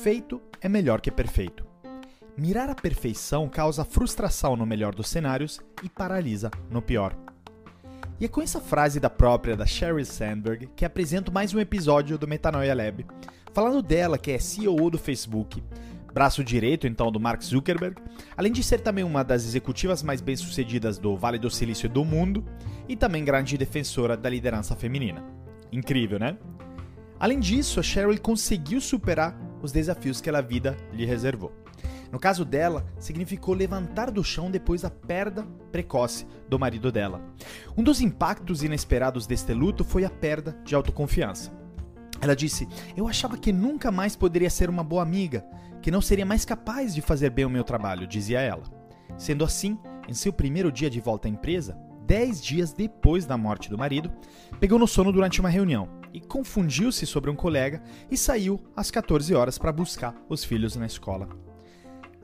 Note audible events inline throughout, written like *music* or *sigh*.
Feito é melhor que perfeito. Mirar a perfeição causa frustração no melhor dos cenários e paralisa no pior. E é com essa frase da própria da Sheryl Sandberg que apresento mais um episódio do Metanoia Lab, falando dela que é CEO do Facebook, braço direito então do Mark Zuckerberg, além de ser também uma das executivas mais bem-sucedidas do Vale do Silício do mundo e também grande defensora da liderança feminina. Incrível, né? Além disso, a Sheryl conseguiu superar os desafios que a vida lhe reservou. No caso dela, significou levantar do chão depois da perda precoce do marido dela. Um dos impactos inesperados deste luto foi a perda de autoconfiança. Ela disse: Eu achava que nunca mais poderia ser uma boa amiga, que não seria mais capaz de fazer bem o meu trabalho, dizia ela. Sendo assim, em seu primeiro dia de volta à empresa, dez dias depois da morte do marido, pegou no sono durante uma reunião e confundiu-se sobre um colega e saiu às 14 horas para buscar os filhos na escola.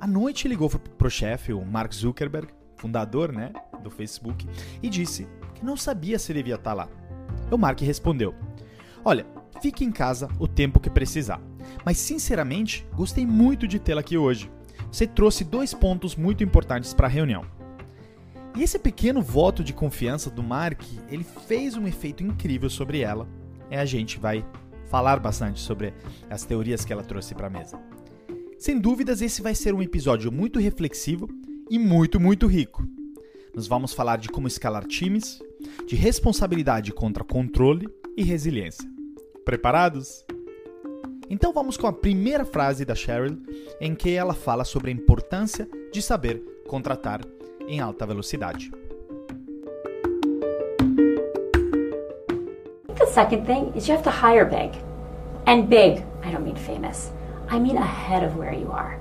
À noite ligou para o chefe, o Mark Zuckerberg, fundador né, do Facebook, e disse que não sabia se devia estar lá. O Mark respondeu: Olha, fique em casa o tempo que precisar, mas sinceramente gostei muito de tê-la aqui hoje. Você trouxe dois pontos muito importantes para a reunião. E esse pequeno voto de confiança do Mark, ele fez um efeito incrível sobre ela a gente vai falar bastante sobre as teorias que ela trouxe para a mesa. Sem dúvidas, esse vai ser um episódio muito reflexivo e muito, muito rico. Nós vamos falar de como escalar times, de responsabilidade contra controle e resiliência. Preparados? Então vamos com a primeira frase da Cheryl, em que ela fala sobre a importância de saber contratar em alta velocidade. Second thing is you have to hire big. And big, I don't mean famous, I mean ahead of where you are.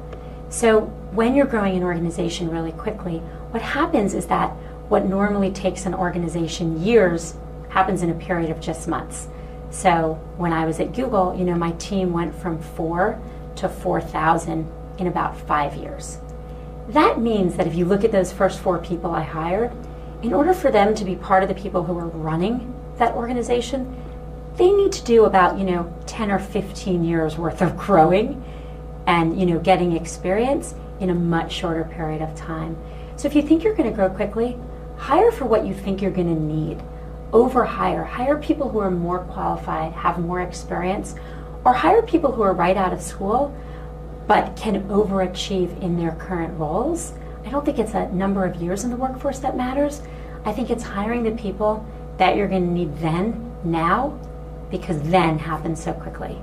So when you're growing an organization really quickly, what happens is that what normally takes an organization years happens in a period of just months. So when I was at Google, you know, my team went from four to 4,000 in about five years. That means that if you look at those first four people I hired, in order for them to be part of the people who are running that organization, they need to do about, you know, 10 or 15 years worth of growing and, you know, getting experience in a much shorter period of time. So if you think you're going to grow quickly, hire for what you think you're going to need. Over hire. Hire people who are more qualified, have more experience, or hire people who are right out of school but can overachieve in their current roles. I don't think it's a number of years in the workforce that matters. I think it's hiring the people that you're going to need then, now, because then happens so quickly.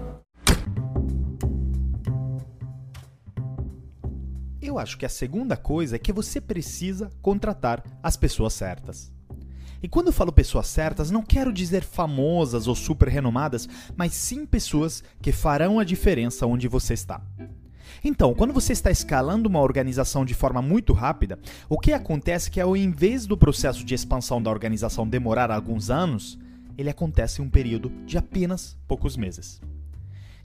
Eu acho que a segunda coisa é que você precisa contratar as pessoas certas. E quando eu falo pessoas certas, não quero dizer famosas ou super renomadas, mas sim pessoas que farão a diferença onde você está. Então, quando você está escalando uma organização de forma muito rápida, o que acontece é que ao invés do processo de expansão da organização demorar alguns anos, ele acontece em um período de apenas poucos meses.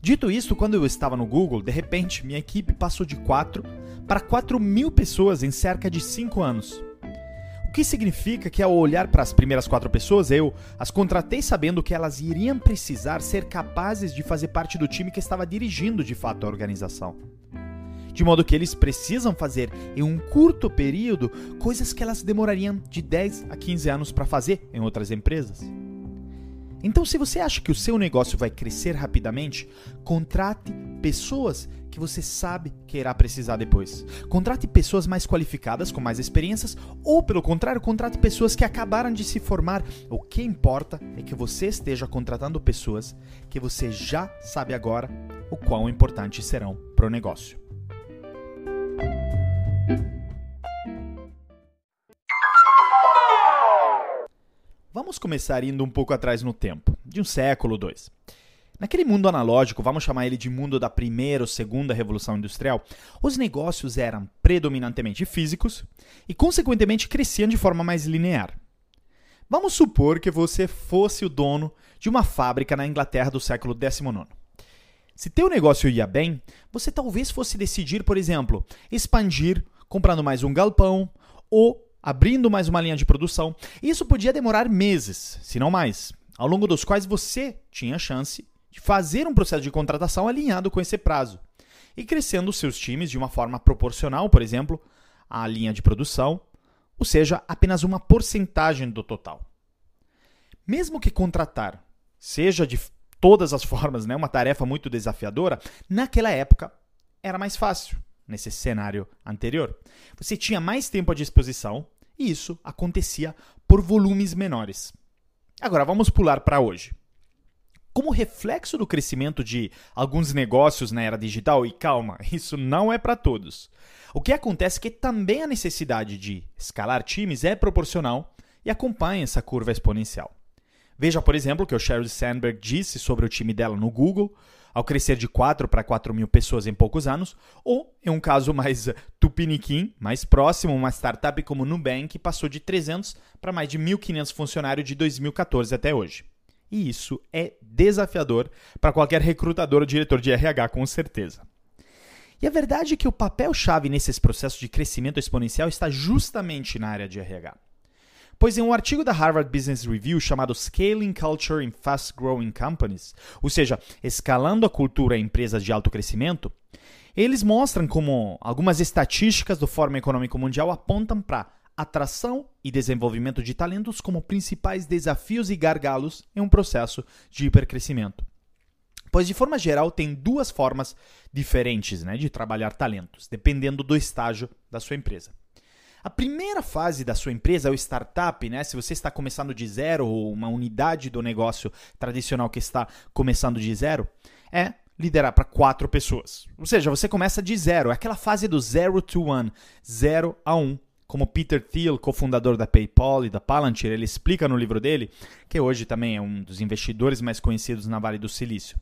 Dito isso, quando eu estava no Google, de repente minha equipe passou de 4 para 4 mil pessoas em cerca de 5 anos. O que significa que ao olhar para as primeiras quatro pessoas, eu as contratei sabendo que elas iriam precisar ser capazes de fazer parte do time que estava dirigindo de fato a organização. De modo que eles precisam fazer em um curto período coisas que elas demorariam de 10 a 15 anos para fazer em outras empresas. Então, se você acha que o seu negócio vai crescer rapidamente, contrate pessoas que você sabe que irá precisar depois. Contrate pessoas mais qualificadas, com mais experiências, ou pelo contrário, contrate pessoas que acabaram de se formar. O que importa é que você esteja contratando pessoas que você já sabe agora o quão importantes serão para o negócio. Vamos começar indo um pouco atrás no tempo, de um século ou dois. Naquele mundo analógico, vamos chamar ele de mundo da primeira ou segunda revolução industrial, os negócios eram predominantemente físicos e, consequentemente, cresciam de forma mais linear. Vamos supor que você fosse o dono de uma fábrica na Inglaterra do século XIX. Se teu negócio ia bem, você talvez fosse decidir, por exemplo, expandir comprando mais um galpão ou abrindo mais uma linha de produção. Isso podia demorar meses, se não mais, ao longo dos quais você tinha a chance de fazer um processo de contratação alinhado com esse prazo. e crescendo seus times de uma forma proporcional, por exemplo, à linha de produção, ou seja, apenas uma porcentagem do total. Mesmo que contratar seja de todas as formas né, uma tarefa muito desafiadora, naquela época era mais fácil, nesse cenário anterior. Você tinha mais tempo à disposição e isso acontecia por volumes menores. Agora vamos pular para hoje. Como reflexo do crescimento de alguns negócios na era digital, e calma, *laughs* isso não é para todos. O que acontece é que também a necessidade de escalar times é proporcional e acompanha essa curva exponencial. Veja, por exemplo, o que o Sheryl Sandberg disse sobre o time dela no Google, ao crescer de 4 para 4 mil pessoas em poucos anos, ou, em um caso mais tupiniquim, mais próximo, uma startup como Nubank passou de 300 para mais de 1.500 funcionários de 2014 até hoje. E isso é desafiador para qualquer recrutador ou diretor de RH, com certeza. E a verdade é que o papel-chave nesses processos de crescimento exponencial está justamente na área de RH. Pois em um artigo da Harvard Business Review chamado Scaling Culture in Fast Growing Companies, ou seja, escalando a cultura em empresas de alto crescimento, eles mostram como algumas estatísticas do Fórum Econômico Mundial apontam para atração e desenvolvimento de talentos como principais desafios e gargalos em um processo de hipercrescimento. Pois, de forma geral, tem duas formas diferentes né, de trabalhar talentos, dependendo do estágio da sua empresa. A primeira fase da sua empresa, o startup, né? Se você está começando de zero ou uma unidade do negócio tradicional que está começando de zero, é liderar para quatro pessoas. Ou seja, você começa de zero. É aquela fase do zero to one, zero a um. Como Peter Thiel, cofundador da PayPal e da Palantir, ele explica no livro dele, que hoje também é um dos investidores mais conhecidos na Vale do Silício.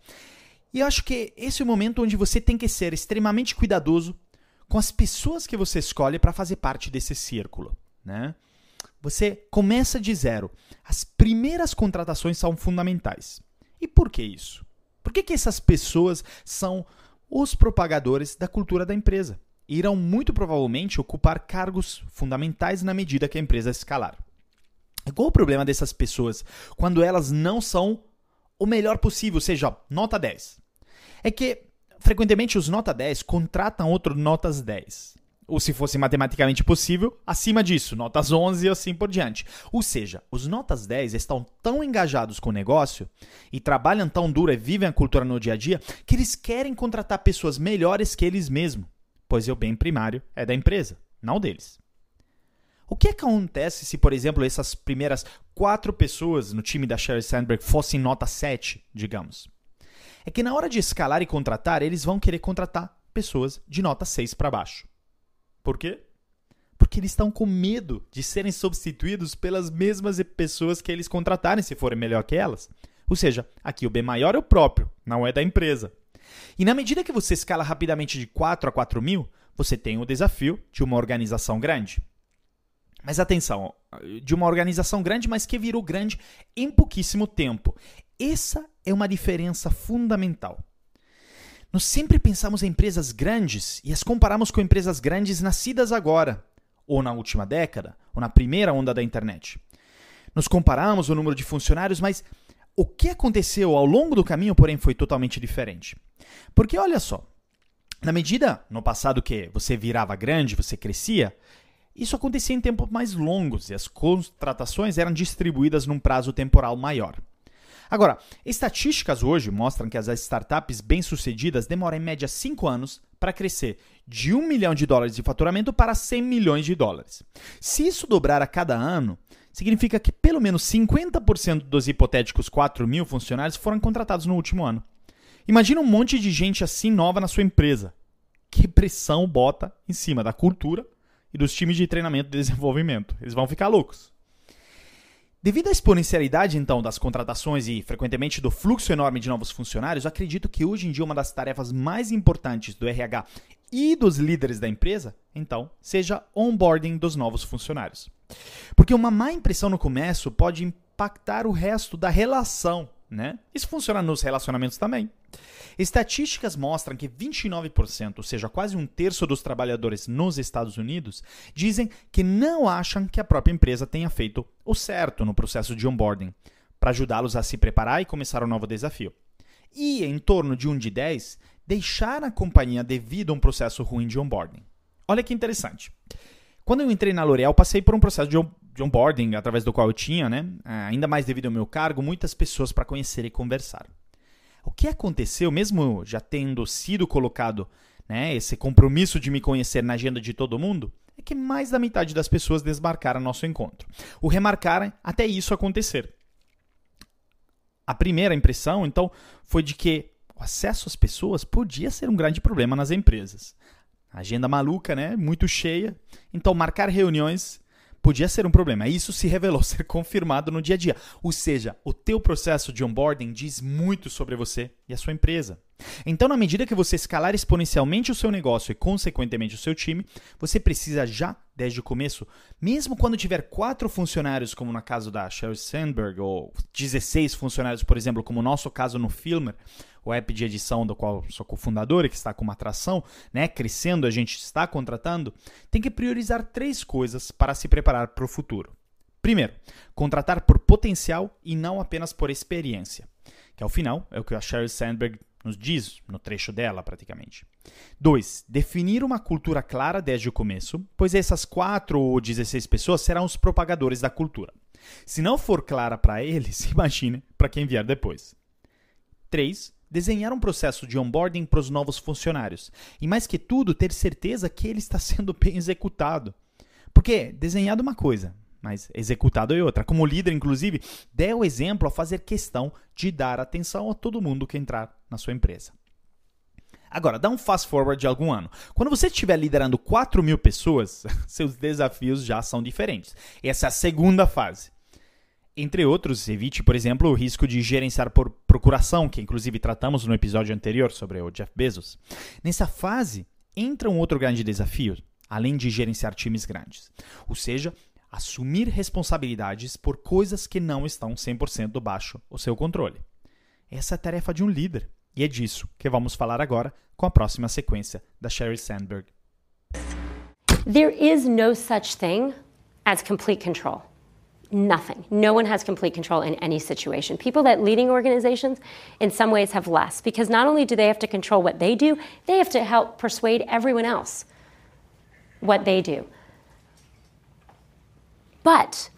E eu acho que esse é o momento onde você tem que ser extremamente cuidadoso com as pessoas que você escolhe para fazer parte desse círculo. Né? Você começa de zero. As primeiras contratações são fundamentais. E por que isso? Por que, que essas pessoas são os propagadores da cultura da empresa? Irão muito provavelmente ocupar cargos fundamentais na medida que a empresa escalar. Qual o problema dessas pessoas quando elas não são o melhor possível, ou seja, nota 10? É que frequentemente os nota 10 contratam outro notas 10. Ou se fosse matematicamente possível, acima disso, notas 11 e assim por diante. Ou seja, os notas 10 estão tão engajados com o negócio e trabalham tão duro e vivem a cultura no dia a dia que eles querem contratar pessoas melhores que eles mesmos, pois o bem primário é da empresa, não deles. O que acontece se, por exemplo, essas primeiras quatro pessoas no time da Sheryl Sandberg fossem nota 7, digamos? É que na hora de escalar e contratar, eles vão querer contratar pessoas de nota 6 para baixo. Por quê? Porque eles estão com medo de serem substituídos pelas mesmas pessoas que eles contratarem se forem melhor que elas. Ou seja, aqui o B maior é o próprio, não é da empresa. E na medida que você escala rapidamente de 4 a 4 mil, você tem o desafio de uma organização grande. Mas atenção, de uma organização grande, mas que virou grande em pouquíssimo tempo. Essa é uma diferença fundamental. Nós sempre pensamos em empresas grandes e as comparamos com empresas grandes nascidas agora, ou na última década, ou na primeira onda da internet. Nos comparamos o número de funcionários, mas o que aconteceu ao longo do caminho, porém, foi totalmente diferente. Porque olha só, na medida no passado que você virava grande, você crescia, isso acontecia em tempos mais longos e as contratações eram distribuídas num prazo temporal maior. Agora, estatísticas hoje mostram que as startups bem-sucedidas demoram em média 5 anos para crescer de 1 milhão de dólares de faturamento para 100 milhões de dólares. Se isso dobrar a cada ano, significa que pelo menos 50% dos hipotéticos 4 mil funcionários foram contratados no último ano. Imagina um monte de gente assim nova na sua empresa. Que pressão bota em cima da cultura e dos times de treinamento e desenvolvimento. Eles vão ficar loucos. Devido à exponencialidade, então, das contratações e, frequentemente, do fluxo enorme de novos funcionários, acredito que hoje em dia uma das tarefas mais importantes do RH e dos líderes da empresa, então, seja onboarding dos novos funcionários. Porque uma má impressão no começo pode impactar o resto da relação, né? Isso funciona nos relacionamentos também. Estatísticas mostram que 29%, ou seja, quase um terço dos trabalhadores nos Estados Unidos, dizem que não acham que a própria empresa tenha feito o certo no processo de onboarding, para ajudá-los a se preparar e começar um novo desafio. E em torno de um de 10 deixar a companhia devido a um processo ruim de onboarding. Olha que interessante. Quando eu entrei na L'Oréal, passei por um processo de de onboarding através do qual eu tinha, né, é, ainda mais devido ao meu cargo, muitas pessoas para conhecer e conversar. O que aconteceu, mesmo já tendo sido colocado né, esse compromisso de me conhecer na agenda de todo mundo, é que mais da metade das pessoas desmarcaram nosso encontro. O remarcaram até isso acontecer. A primeira impressão, então, foi de que o acesso às pessoas podia ser um grande problema nas empresas. agenda maluca, né? Muito cheia. Então, marcar reuniões podia ser um problema. Isso se revelou *laughs* ser confirmado no dia a dia. Ou seja, o teu processo de onboarding diz muito sobre você e a sua empresa. Então, na medida que você escalar exponencialmente o seu negócio e, consequentemente, o seu time, você precisa já, desde o começo, mesmo quando tiver quatro funcionários, como no caso da Sheryl Sandberg, ou 16 funcionários, por exemplo, como o nosso caso no Filmer, o app de edição do qual sou cofundador e que está com uma atração, né, crescendo, a gente está contratando, tem que priorizar três coisas para se preparar para o futuro. Primeiro, contratar por potencial e não apenas por experiência, que ao final é o que a Sheryl Sandberg nos diz no trecho dela, praticamente. 2. Definir uma cultura clara desde o começo, pois essas 4 ou 16 pessoas serão os propagadores da cultura. Se não for clara para eles, *laughs* imagine para quem vier depois. 3 desenhar um processo de onboarding para os novos funcionários. E mais que tudo, ter certeza que ele está sendo bem executado. Porque desenhado uma coisa, mas executado é outra. Como líder, inclusive, dê o exemplo a fazer questão de dar atenção a todo mundo que entrar na sua empresa. Agora, dá um fast forward de algum ano. Quando você estiver liderando 4 mil pessoas, *laughs* seus desafios já são diferentes. Essa é a segunda fase. Entre outros, evite, por exemplo, o risco de gerenciar por procuração, que inclusive tratamos no episódio anterior sobre o Jeff Bezos. Nessa fase, entra um outro grande desafio, além de gerenciar times grandes. Ou seja, assumir responsabilidades por coisas que não estão 100% baixo o seu controle. Essa é a tarefa de um líder, e é disso que vamos falar agora com a próxima sequência da Sherry Sandberg. There is no such thing as complete control. nothing. No one has complete control in any situation. People that leading organizations in some ways have less because not only do they have to control what they do, they have to help persuade everyone else what they do. But,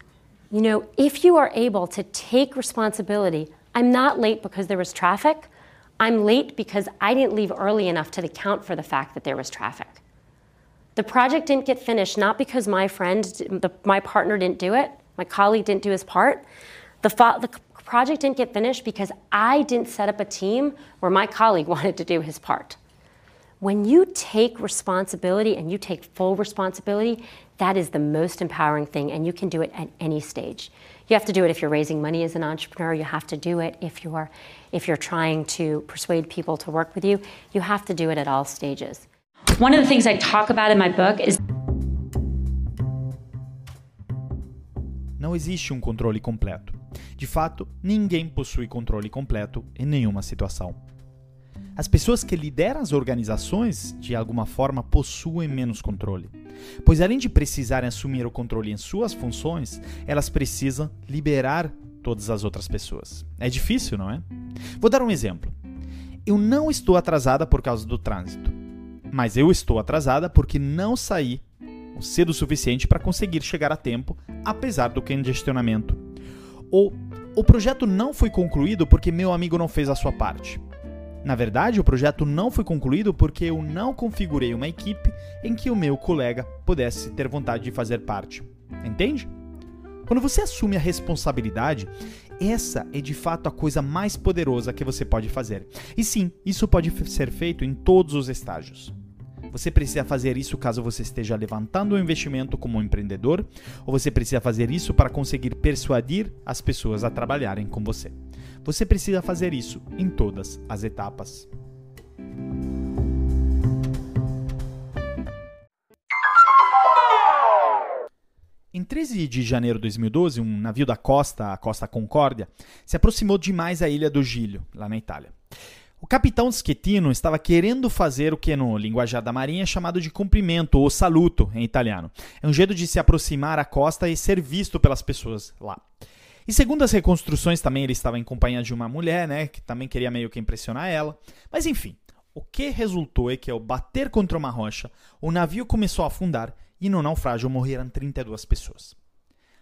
you know, if you are able to take responsibility, I'm not late because there was traffic. I'm late because I didn't leave early enough to account for the fact that there was traffic. The project didn't get finished not because my friend, the, my partner didn't do it, my colleague didn't do his part. The, fo- the project didn't get finished because I didn't set up a team where my colleague *laughs* wanted to do his part. When you take responsibility and you take full responsibility, that is the most empowering thing, and you can do it at any stage. You have to do it if you're raising money as an entrepreneur. You have to do it if you're if you're trying to persuade people to work with you. You have to do it at all stages. One of the things I talk about in my book is não existe um controle completo. De fato, ninguém possui controle completo em nenhuma situação. As pessoas que lideram as organizações, de alguma forma, possuem menos controle. Pois, além de precisarem assumir o controle em suas funções, elas precisam liberar todas as outras pessoas. É difícil, não é? Vou dar um exemplo. Eu não estou atrasada por causa do trânsito, mas eu estou atrasada porque não saí cedo o suficiente para conseguir chegar a tempo, apesar do congestionamento. Ou o projeto não foi concluído porque meu amigo não fez a sua parte. Na verdade, o projeto não foi concluído porque eu não configurei uma equipe em que o meu colega pudesse ter vontade de fazer parte. Entende? Quando você assume a responsabilidade, essa é de fato a coisa mais poderosa que você pode fazer. E sim, isso pode ser feito em todos os estágios. Você precisa fazer isso caso você esteja levantando um investimento como um empreendedor, ou você precisa fazer isso para conseguir persuadir as pessoas a trabalharem com você. Você precisa fazer isso em todas as etapas. Em 13 de janeiro de 2012, um navio da costa, a Costa Concórdia, se aproximou demais da ilha do Gílio, lá na Itália. O capitão Schettino estava querendo fazer o que no linguajar da marinha é chamado de cumprimento ou saluto em italiano. É um jeito de se aproximar à costa e ser visto pelas pessoas lá. E segundo as reconstruções também ele estava em companhia de uma mulher, né, que também queria meio que impressionar ela. Mas enfim, O que resultou é que, ao bater contra uma rocha, o navio começou a afundar e no naufrágio morreram 32 pessoas.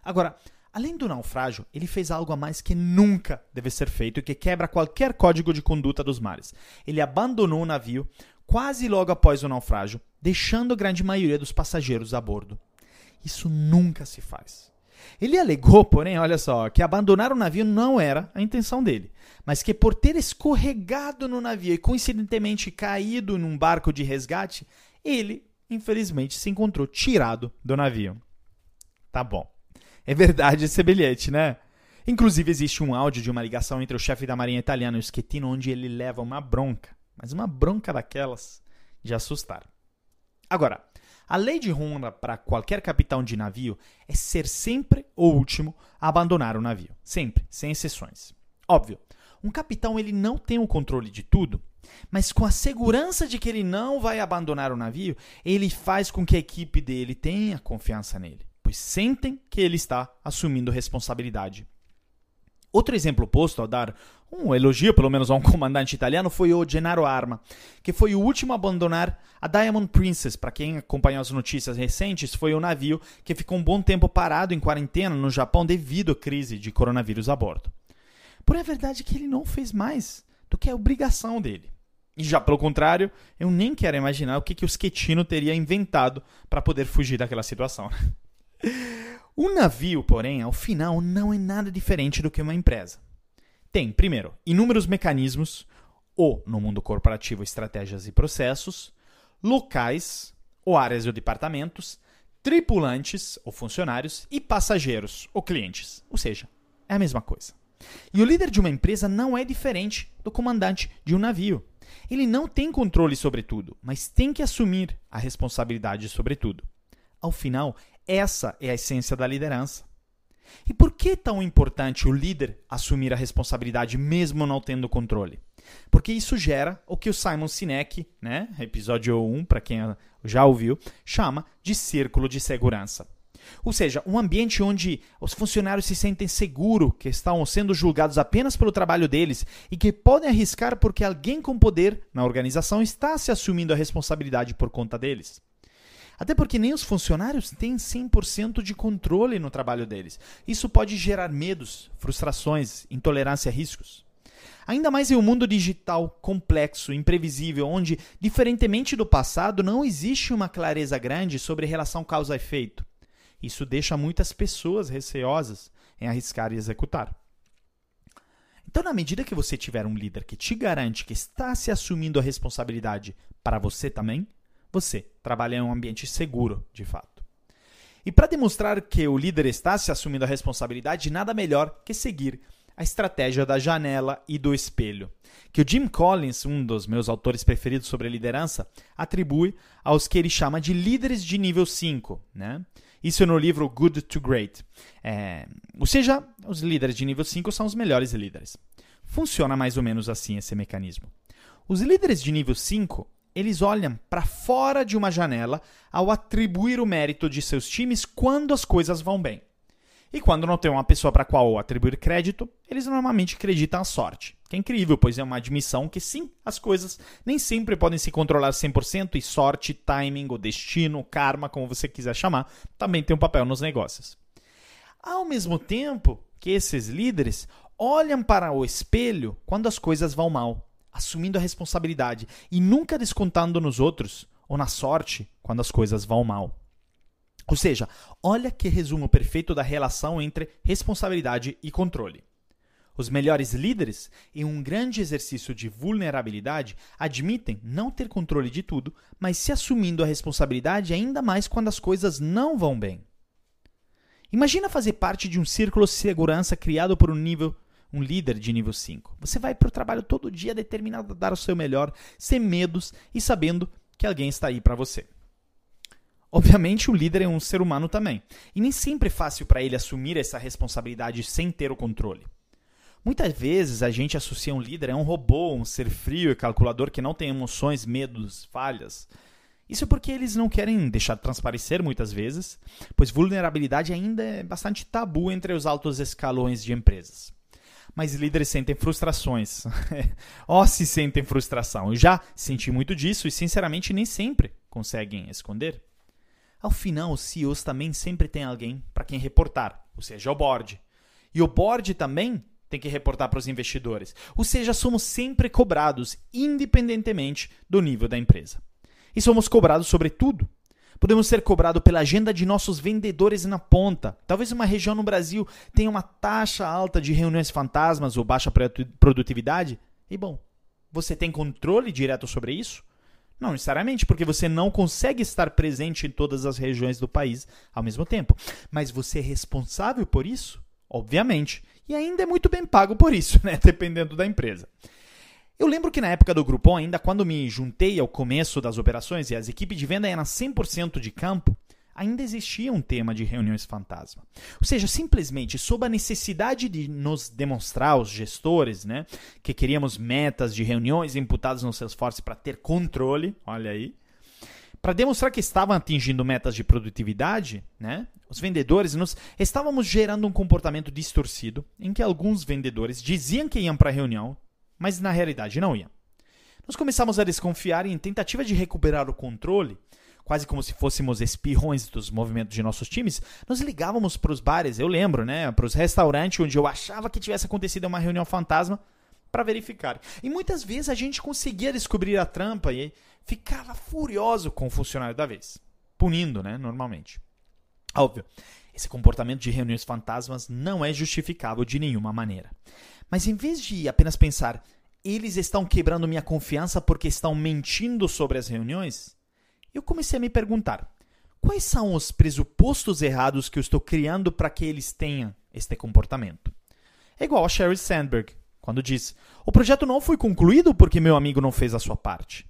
Agora, além do naufrágio, ele fez algo a mais que nunca deve ser feito e que quebra qualquer código de conduta dos mares. Ele abandonou o navio quase logo após o naufrágio, deixando a grande maioria dos passageiros a bordo. Isso nunca se faz. Ele alegou, porém, olha só, que abandonar o navio não era a intenção dele, mas que por ter escorregado no navio e coincidentemente caído num barco de resgate, ele, infelizmente, se encontrou tirado do navio. Tá bom. É verdade esse bilhete, né? Inclusive, existe um áudio de uma ligação entre o chefe da marinha italiana e o Schettino, onde ele leva uma bronca, mas uma bronca daquelas de assustar. Agora, a lei de honra para qualquer capitão de navio é ser sempre o último a abandonar o navio. Sempre, sem exceções. Óbvio, um capitão ele não tem o controle de tudo, mas com a segurança de que ele não vai abandonar o navio, ele faz com que a equipe dele tenha confiança nele, pois sentem que ele está assumindo responsabilidade Outro exemplo posto ao dar um elogio, pelo menos, a um *laughs* comandante italiano foi o Gennaro Arma, que foi o último a abandonar a Diamond Princess. Para quem acompanhou as notícias recentes, foi o navio que ficou um bom tempo parado em quarentena no Japão devido à crise de coronavírus a bordo. Porém, a verdade é que ele não fez mais do que a obrigação dele. E já pelo contrário, eu nem quero imaginar o que, que o Schettino teria inventado para poder fugir daquela situação. *laughs* Um navio, porém, ao final, não é nada diferente do que uma empresa. Tem, primeiro, inúmeros mecanismos, ou, no mundo corporativo, estratégias e processos, locais, ou áreas ou departamentos, tripulantes, ou funcionários, e passageiros, ou clientes. Ou seja, é a mesma coisa. E o líder de uma empresa não é diferente do comandante de um navio. Ele não tem controle sobre tudo, mas tem que assumir a responsabilidade sobre tudo. Ao final, essa é a essência da liderança. E por que é tão importante o líder assumir a responsabilidade mesmo não tendo controle? Porque isso gera o que o Simon Sinek, né, episódio 1, para quem já ouviu, chama de círculo de segurança. Ou seja, um ambiente onde os funcionários se sentem seguros que estão sendo julgados apenas pelo trabalho deles e que podem arriscar porque alguém com poder na organização está se assumindo a responsabilidade por conta deles. Até porque nem os funcionários têm 100% de controle no trabalho deles. Isso pode gerar medos, frustrações, intolerância a riscos. Ainda mais em um mundo digital complexo, imprevisível, onde, diferentemente do passado, não existe uma clareza grande sobre relação causa-efeito. Isso deixa muitas pessoas receosas em arriscar e executar. Então, na medida que você tiver um líder que te garante que está se assumindo a responsabilidade para você também, você trabalha em um ambiente seguro, de fato. E para demonstrar que o líder está se assumindo a responsabilidade, nada melhor que seguir a estratégia da janela e do espelho, que o Jim Collins, um dos meus autores preferidos sobre liderança, atribui aos que ele chama de líderes de nível 5. Né? Isso no livro Good to Great. É, ou seja, os líderes de nível 5 são os melhores líderes. Funciona mais ou menos assim esse mecanismo. Os líderes de nível 5 eles olham para fora de uma janela ao atribuir o mérito de seus times quando as coisas vão bem. E quando não tem uma pessoa para qual atribuir crédito, eles normalmente acreditam a sorte. Que é incrível, pois é uma admissão que sim, as coisas nem sempre podem se controlar 100% e sorte, timing, o destino, karma, como você quiser chamar, também tem um papel nos negócios. Ao mesmo tempo que esses líderes olham para o espelho quando as coisas vão mal assumindo a responsabilidade e nunca descontando nos outros ou na sorte quando as coisas vão mal. Ou seja, olha que resumo perfeito da relação entre responsabilidade e controle. Os melhores líderes, em um grande exercício de vulnerabilidade, admitem não ter controle de tudo, mas se assumindo a responsabilidade ainda mais quando as coisas não vão bem. Imagina fazer parte de um círculo de segurança criado por um nível um líder de nível 5. Você vai para o trabalho todo dia determinado a dar o seu melhor, sem medos e sabendo que alguém está aí para você. Obviamente, o líder é um ser humano também, e nem sempre é fácil para ele assumir essa responsabilidade sem ter o controle. Muitas vezes a gente associa um líder a um robô, um ser frio e calculador que não tem emoções, medos, falhas. Isso porque eles não querem deixar transparecer muitas vezes, pois vulnerabilidade ainda é bastante tabu entre os altos escalões de empresas. Mas líderes sentem frustrações. *laughs* Ó, oh, se sentem frustração. Eu já senti muito disso e, sinceramente, nem sempre conseguem esconder. Ao final, os CEOs também sempre têm alguém para quem reportar, ou seja, o board. E o board também tem que reportar para os investidores. Ou seja, somos sempre cobrados, independentemente do nível da empresa. E somos cobrados sobre tudo. Podemos ser cobrados pela agenda de nossos vendedores na ponta. Talvez uma região no Brasil tenha uma taxa alta de reuniões fantasmas ou baixa produtividade. E bom, você tem controle direto sobre isso? Não necessariamente, porque você não consegue estar presente em todas as regiões do país ao mesmo tempo. Mas você é responsável por isso? Obviamente. E ainda é muito bem pago por isso, *laughs* né? Dependendo da empresa. Eu lembro que na época do Groupon, ainda quando me juntei ao começo das operações e as equipes de venda eram 100% de campo, ainda existia um tema de reuniões fantasma. Ou seja, simplesmente sob a necessidade de nos demonstrar aos gestores, né, que queríamos metas de reuniões imputadas no Salesforce para ter controle, olha aí, para demonstrar que estavam atingindo metas de produtividade, né, os vendedores nos estávamos gerando um comportamento distorcido em que alguns vendedores diziam que iam para a reunião, mas na realidade não ia. Nós começamos a desconfiar e, em tentativa de recuperar o controle, quase como se fôssemos espirrões dos movimentos de nossos times, nós ligávamos para os bares, eu lembro, né, para os restaurantes onde eu achava que tivesse acontecido uma reunião fantasma para verificar. E muitas vezes a gente conseguia descobrir a trampa e ficava furioso com o funcionário da vez, punindo, né, normalmente. Óbvio, esse comportamento de reuniões fantasmas não é justificável de nenhuma maneira. Mas em vez de apenas pensar, eles estão quebrando minha confiança porque estão mentindo sobre as reuniões, eu comecei a me perguntar: quais são os pressupostos errados que eu estou criando para que eles tenham este comportamento? É igual a Sherry Sandberg, quando diz: o projeto não foi concluído porque meu amigo não fez a sua parte.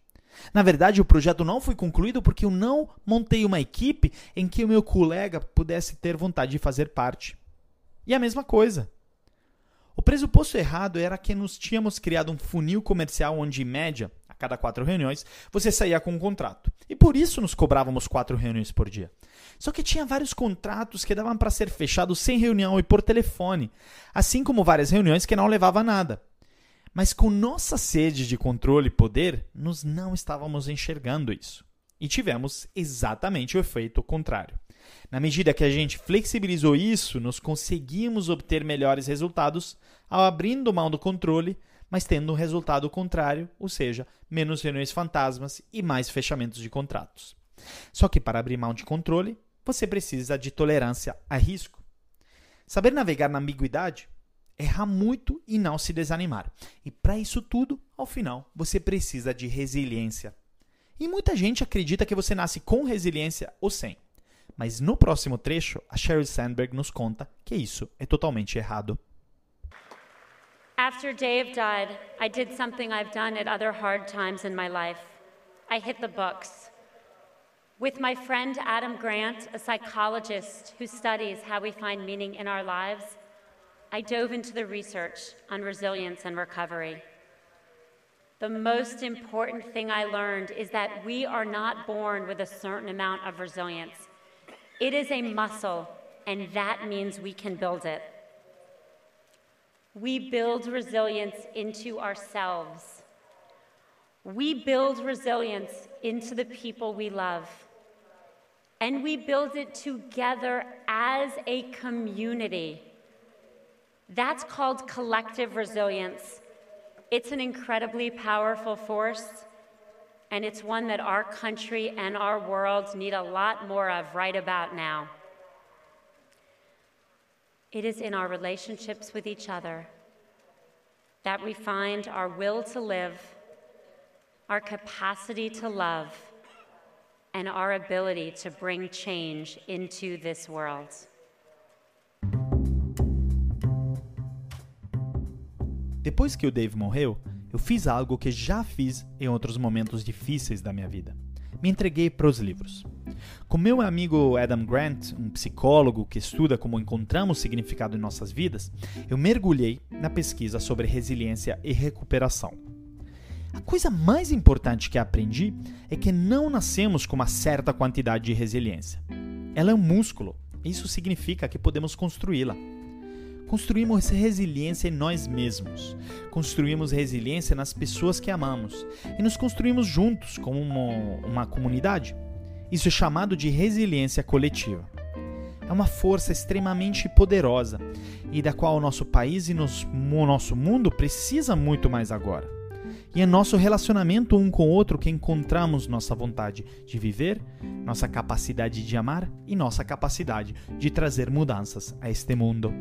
Na verdade, o projeto não foi concluído porque eu não montei uma equipe em que o meu colega pudesse ter vontade de fazer parte. E a mesma coisa. O pressuposto errado era que nos tínhamos criado um funil comercial onde, em média, a cada quatro reuniões, você saía com um contrato. E por isso nos cobrávamos quatro reuniões por dia. Só que tinha vários contratos que davam para ser fechados sem reunião e por telefone, assim como várias reuniões que não levavam a nada. Mas com nossa sede de controle e poder, nós não estávamos enxergando isso. E tivemos exatamente o efeito contrário. Na medida que a gente flexibilizou isso, nós conseguimos obter melhores resultados ao abrindo mão do controle, mas tendo um resultado contrário, ou seja, menos reuniões fantasmas e mais fechamentos de contratos. Só que para abrir mão de controle, você precisa de tolerância a risco. Saber navegar na ambiguidade errar muito e não se desanimar. E para isso tudo, ao final, você precisa de resiliência. E muita gente acredita que você nasce com resiliência ou sem. Mas no próximo trecho, a Sheryl Sandberg nos conta que isso é totalmente errado. After Dave died, I did something I've done at other hard times in my life. I hit the books. With my friend Adam Grant, a psychologist who studies how we find meaning in our lives, I dove into the research on resilience and recovery. The most important thing I learned is that we are not born with a certain amount of resilience. It is a muscle, and that means we can build it. We build resilience into ourselves. We build resilience into the people we love. And we build it together as a community. That's called collective resilience. It's an incredibly powerful force, and it's one that our country and our world need a lot more of right about now. It is in our relationships with each other that we find our will to live, our capacity to love, and our ability to bring change into this world. Depois que o Dave morreu, eu fiz algo que já fiz em outros momentos difíceis da minha vida. Me entreguei para os livros. Com meu amigo Adam Grant, um psicólogo que estuda como encontramos significado em nossas vidas, eu mergulhei na pesquisa sobre resiliência e recuperação. A coisa mais importante que aprendi é que não nascemos com uma certa quantidade de resiliência. Ela é um músculo. Isso significa que podemos construí-la. Construímos resiliência em nós mesmos, construímos resiliência nas pessoas que amamos e nos construímos juntos como uma, uma comunidade. Isso é chamado de resiliência coletiva. É uma força extremamente poderosa e da qual o nosso país e nos, o nosso mundo precisa muito mais agora. E é nosso relacionamento um com o outro que encontramos nossa vontade de viver, nossa capacidade de amar e nossa capacidade de trazer mudanças a este mundo.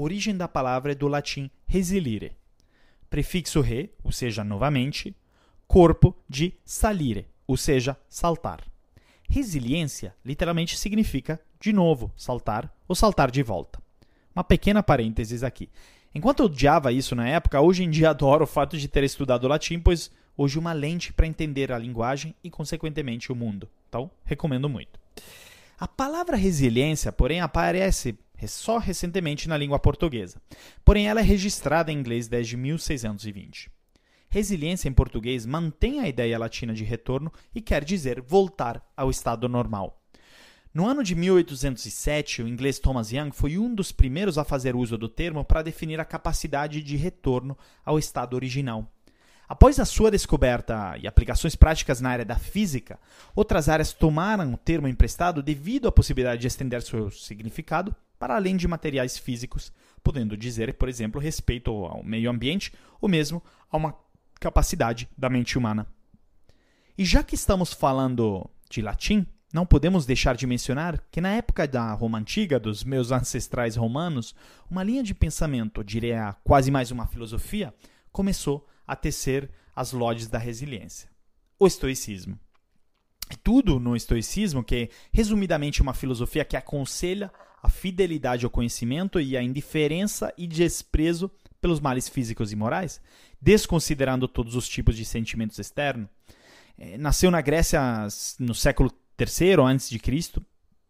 Origem da palavra é do latim resilire. Prefixo re, ou seja, novamente, corpo de salire, ou seja, saltar. Resiliência literalmente significa de novo saltar ou saltar de volta. Uma pequena parênteses aqui. Enquanto eu odiava isso na época, hoje em dia *laughs* adoro o fato de ter estudado latim, pois hoje uma lente para entender a linguagem e, consequentemente, o mundo. Então, recomendo muito. A palavra resiliência, porém, aparece só recentemente na língua portuguesa. Porém, ela é registrada em inglês desde 1620. Resiliência em português mantém a ideia latina de retorno e quer dizer voltar ao estado normal. No ano de 1807, o inglês Thomas Young foi um dos primeiros a fazer uso do termo para definir a capacidade de retorno ao estado original. Após a sua descoberta e aplicações práticas na área da física, outras áreas tomaram o termo emprestado devido à possibilidade de estender seu significado para além de materiais físicos, podendo dizer, por exemplo, respeito ao meio ambiente ou mesmo a uma capacidade da mente humana. E já que estamos falando de latim, não podemos deixar de mencionar que na época da Roma Antiga, dos meus ancestrais romanos, uma linha de pensamento, diria quase mais uma filosofia, começou a tecer as lodes da resiliência. O estoicismo. Tudo no estoicismo, que é resumidamente uma filosofia que aconselha a fidelidade ao conhecimento e a indiferença e desprezo pelos males físicos e morais, desconsiderando todos os tipos de sentimentos externos. É, nasceu na Grécia no século III Cristo.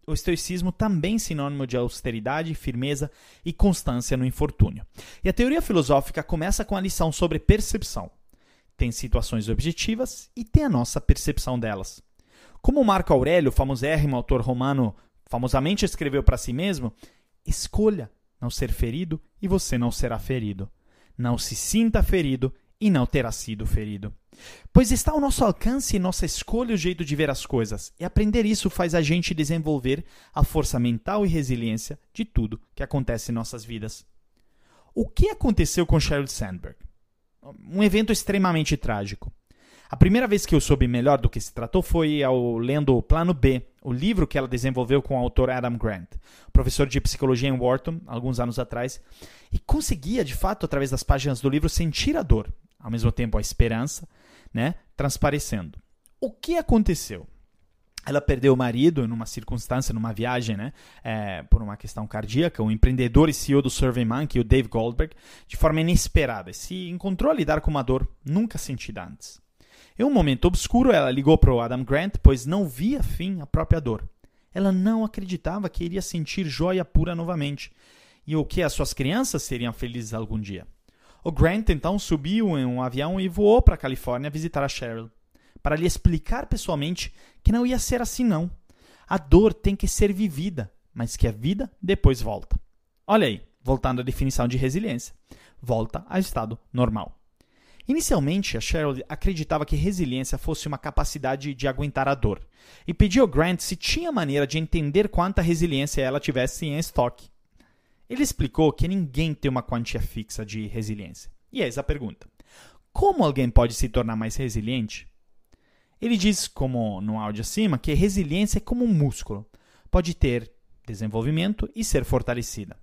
O estoicismo também sinônimo de austeridade, firmeza e constância no infortúnio. E a teoria filosófica começa com a lição sobre percepção. Tem situações objetivas e tem a nossa percepção delas. Como Marco Aurélio, famosérrimo autor romano, famosamente escreveu para si mesmo, escolha não ser ferido e você não será ferido. Não se sinta ferido e não terá sido ferido. Pois está ao nosso alcance e nossa escolha o jeito de ver as coisas, e aprender isso faz a gente desenvolver a força mental e resiliência de tudo que acontece em nossas vidas. O que aconteceu com Sheryl Sandberg? Um evento extremamente trágico. A primeira vez que eu soube melhor do que se tratou foi ao lendo o Plano B, o livro que ela desenvolveu com o autor Adam Grant, professor de psicologia em Wharton, alguns anos atrás, e conseguia, de fato, através das páginas do livro, sentir a dor, ao mesmo tempo a esperança, né, transparecendo. O que aconteceu? Ela perdeu o marido numa circunstância, numa viagem, né, é, por uma questão cardíaca. O empreendedor e CEO do SurveyMonkey, o Dave Goldberg, de forma inesperada, se encontrou a lidar com uma dor nunca sentida antes. Em um momento obscuro, ela ligou para o Adam Grant, pois não via fim à própria dor. Ela não acreditava que iria sentir joia pura novamente e o que as suas crianças seriam felizes algum dia. O Grant então subiu em um avião e voou para a Califórnia visitar a Cheryl, para lhe explicar pessoalmente que não ia ser assim não. A dor tem que ser vivida, mas que a vida depois volta. Olha aí, voltando à definição de resiliência. Volta ao estado normal. Inicialmente, a Cheryl acreditava que resiliência fosse uma capacidade de aguentar a dor, e pediu ao Grant se tinha maneira de entender quanta resiliência ela tivesse em estoque. Ele explicou que ninguém tem uma quantia fixa de resiliência. E eis a pergunta: como alguém pode se tornar mais resiliente? Ele diz, como no áudio acima, que resiliência é como um músculo. Pode ter desenvolvimento e ser fortalecida.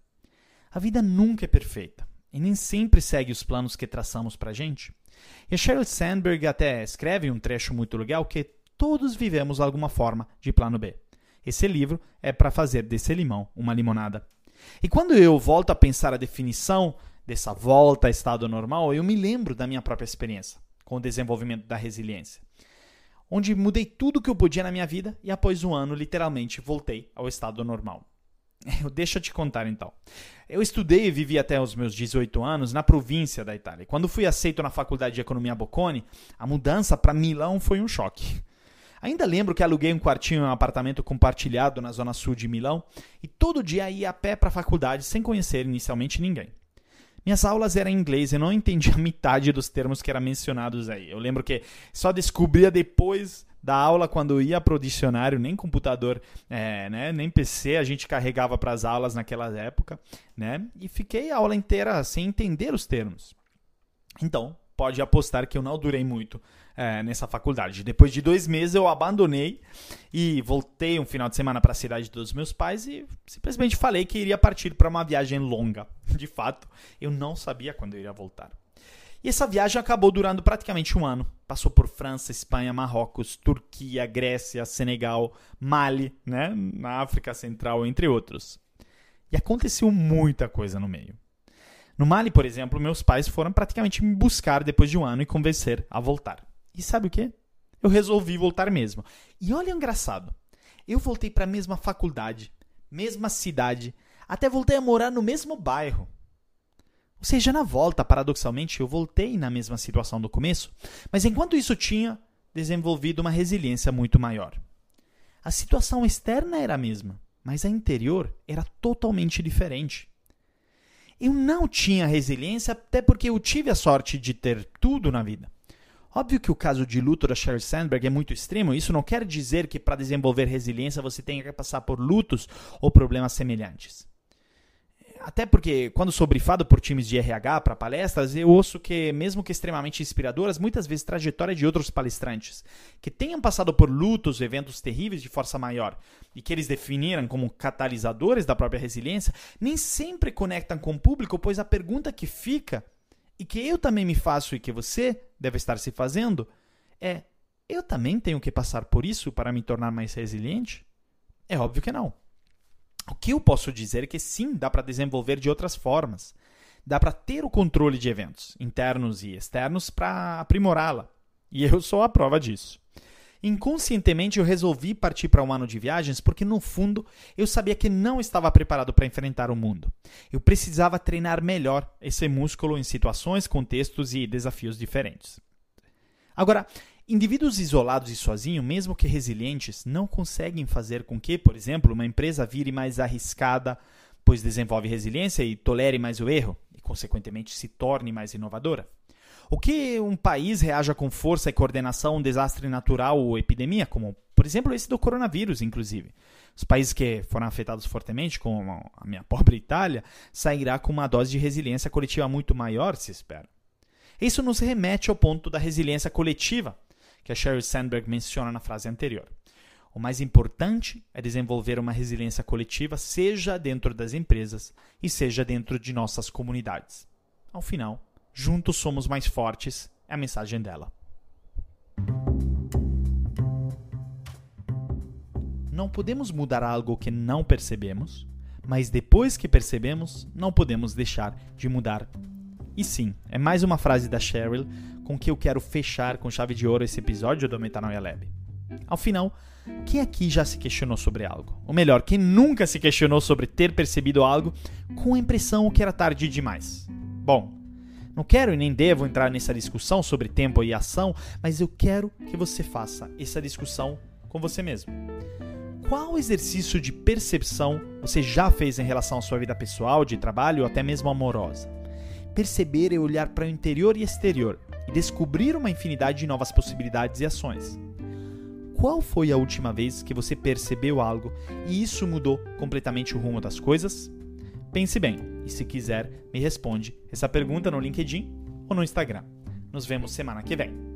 A vida nunca é perfeita e nem sempre segue os planos que traçamos para a gente. E Sheryl Sandberg até escreve um trecho muito legal que todos vivemos alguma forma de plano B. Esse livro é para fazer desse limão uma limonada. E quando eu volto a pensar a definição dessa volta a estado normal, eu me lembro da minha própria experiência com o desenvolvimento da resiliência, onde mudei tudo que eu podia na minha vida e após um ano, literalmente, voltei ao estado normal. *laughs* Deixa eu te contar então. Eu estudei e vivi até os meus 18 anos na província da Itália. Quando fui aceito na faculdade de economia Bocconi, a mudança para Milão foi um choque. Ainda lembro que aluguei um quartinho em um apartamento compartilhado na zona sul de Milão e todo dia ia a pé para a faculdade sem conhecer inicialmente ninguém. Minhas aulas eram em inglês e não entendia metade dos termos que eram mencionados aí. Eu lembro que só descobria depois da aula quando ia pro dicionário, nem computador, é, né, nem PC a gente carregava para as aulas naquela época, né? E fiquei a aula inteira sem entender os termos. Então, pode apostar que eu não durei muito é, nessa faculdade. Depois de dois meses eu abandonei e voltei um final de semana para a cidade dos meus pais e simplesmente falei que iria partir para uma viagem longa. *laughs* De fato, eu não sabia quando eu iria voltar. E essa viagem acabou durando praticamente um ano. Passou por França, Espanha, Marrocos, Turquia, Grécia, Senegal, Mali, né, na África Central, entre outros. E aconteceu muita coisa no meio. No Mali, por exemplo, meus pais foram praticamente me buscar depois de um ano e convencer a voltar. E sabe o que? Eu resolvi voltar mesmo. E olha o engraçado. Eu voltei para a mesma faculdade, mesma cidade, até voltei a morar no mesmo bairro. Ou seja, na volta, paradoxalmente, eu voltei na mesma situação do começo, mas enquanto isso tinha desenvolvido uma resiliência muito maior. A situação externa era a mesma, mas a interior era totalmente diferente. Eu não tinha resiliência até porque eu tive a sorte de ter tudo na vida. Óbvio que o caso de luto da Sheryl Sandberg é muito extremo, isso não quer dizer que para desenvolver resiliência você tenha que passar por lutos ou problemas semelhantes. Até porque, quando sou brifado por times de RH para palestras, eu ouço que, mesmo que extremamente inspiradoras, muitas vezes trajetória de outros palestrantes que tenham passado por lutos, eventos terríveis de força maior e que eles definiram como catalisadores da própria resiliência, nem sempre conectam com o público, pois a pergunta que fica e que eu também me faço e que você deve estar se fazendo é: eu também tenho que passar por isso para me tornar mais resiliente? É óbvio que não. O que eu posso dizer é que sim, dá para desenvolver de outras formas. Dá para ter o controle de eventos, internos e externos, para aprimorá-la. E eu sou a prova disso. Inconscientemente eu resolvi partir para um ano de viagens porque, no fundo, eu sabia que não estava preparado para enfrentar o mundo. Eu precisava treinar melhor esse músculo em situações, contextos e desafios diferentes. Agora, Indivíduos isolados e sozinhos, mesmo que resilientes, não conseguem fazer com que, por exemplo, uma empresa vire mais arriscada, pois desenvolve resiliência e tolere mais o erro, e consequentemente se torne mais inovadora. O que um país reaja com força e coordenação a um desastre natural ou epidemia, como por exemplo esse do coronavírus, inclusive. Os países que foram afetados fortemente, como a minha *laughs* pobre Itália, sairá com uma dose de resiliência coletiva muito maior, se espera. Isso nos remete ao ponto da resiliência coletiva, que a Sheryl Sandberg menciona na frase anterior. O mais importante é desenvolver uma resiliência coletiva, seja dentro das empresas e seja dentro de nossas comunidades. Ao final, juntos somos mais fortes, é a mensagem dela. Não podemos mudar algo que não percebemos, mas depois que percebemos, não podemos deixar de mudar. E sim, é mais uma frase da Sheryl com que eu quero fechar com chave de ouro esse episódio do Metanoia Lab. Ao final, quem aqui já se questionou sobre algo? Ou melhor, quem nunca se questionou sobre ter percebido algo com a impressão que era tarde demais? Bom, não quero e nem devo entrar nessa discussão sobre tempo e ação, mas eu quero que você faça essa discussão com você mesmo. Qual exercício de percepção você já fez em relação à sua vida pessoal, de trabalho ou até mesmo amorosa? Perceber e olhar para o interior e exterior e descobrir uma infinidade de novas possibilidades e ações. Qual foi a última vez que você percebeu algo e isso mudou completamente o rumo das coisas? Pense bem e, se quiser, me responde essa pergunta no LinkedIn ou no Instagram. Nos vemos semana que vem.